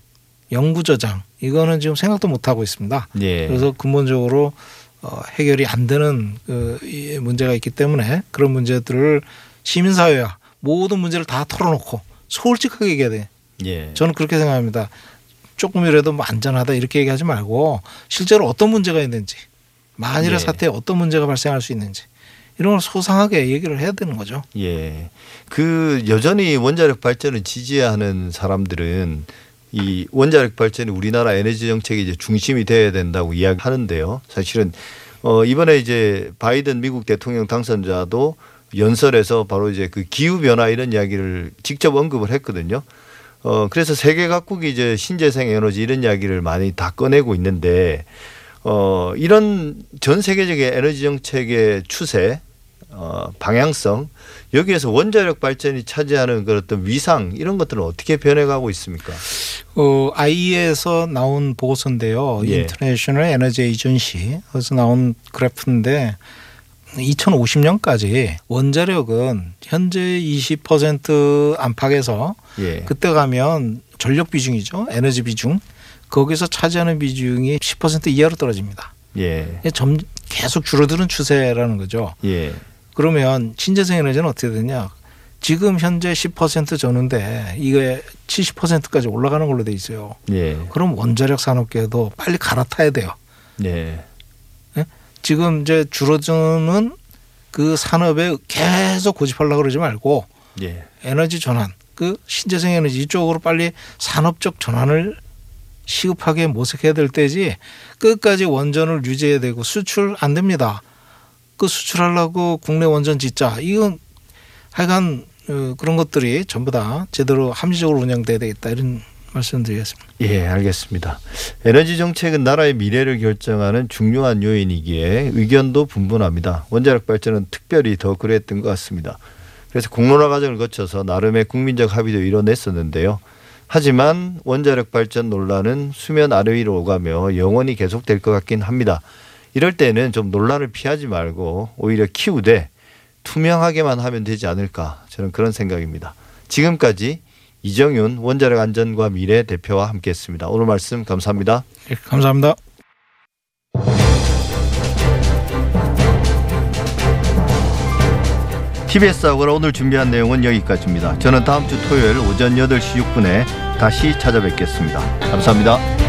영구 저장 이거는 지금 생각도 못 하고 있습니다. 예. 그래서 근본적으로 어, 해결이 안 되는 그이 문제가 있기 때문에 그런 문제들을 시민사회와 모든 문제를 다 털어놓고 솔직하게 얘기해야 돼. 예. 저는 그렇게 생각합니다. 조금이라도 뭐 안전하다 이렇게 얘기하지 말고 실제로 어떤 문제가 있는지 만일의 예. 사태에 어떤 문제가 발생할 수 있는지 이런 걸 소상하게 얘기를 해야 되는 거죠. 예. 그 여전히 원자력 발전을 지지하는 사람들은 이 원자력 발전이 우리나라 에너지 정책의 이제 중심이 돼야 된다고 이야기하는데요. 사실은 어 이번에 이제 바이든 미국 대통령 당선자도 연설에서 바로 이제 그 기후 변화 이런 이야기를 직접 언급을 했거든요. 어 그래서 세계 각국이 이제 신재생 에너지 이런 이야기를 많이 다 꺼내고 있는데 어 이런 전 세계적인 에너지 정책의 추세 어, 방향성 여기에서 원자력 발전이 차지하는 그 어떤 위상 이런 것들은 어떻게 변해가고 있습니까? 어, IEA에서 나온 보고서인데요. 예. International Energy Agency 에서 나온 그래프인데 2050년까지 원자력은 현재 20% 안팎에서 예. 그때 가면 전력 비중이죠. 에너지 비중. 거기서 차지하는 비중이 10% 이하로 떨어집니다. 예. 점 계속 줄어드는 추세라는 거죠. 예. 그러면 신재생 에너지는 어떻게 되냐? 지금 현재 10% 저는데 이게 70%까지 올라가는 걸로 돼 있어요. 예. 그럼 원자력 산업계도 빨리 갈아타야 돼요. 예. 지금 이제 줄어드는 그 산업에 계속 고집하려고 그러지 말고 예. 에너지 전환, 그 신재생 에너지 이쪽으로 빨리 산업적 전환을 시급하게 모색해야 될 때지 끝까지 원전을 유지해야 되고 수출 안 됩니다. 그 수출하려고 국내 원전 짓자. 이건 하여간 어, 그런 것들이 전부 다 제대로 합리적으로 운영돼야 되겠다 이런 말씀드리겠습니다. 예, 알겠습니다. 에너지 정책은 나라의 미래를 결정하는 중요한 요인이기에 의견도 분분합니다. 원자력 발전은 특별히 더 그랬던 것 같습니다. 그래서 공론화 과정을 거쳐서 나름의 국민적 합의도 이뤄냈었는데요. 하지만 원자력 발전 논란은 수면 아래 위로 오가며 영원히 계속될 것 같긴 합니다. 이럴 때는 좀 논란을 피하지 말고 오히려 키우되 투명하게만 하면 되지 않을까 저는 그런 생각입니다. 지금까지 이정윤 원자력 안전과 미래 대표와 함께했습니다. 오늘 말씀 감사합니다. 예, 감사합니다. TBS 하고라 오늘 준비한 내용은 여기까지입니다. 저는 다음 주 토요일 오전 8시 6분에 다시 찾아뵙겠습니다. 감사합니다.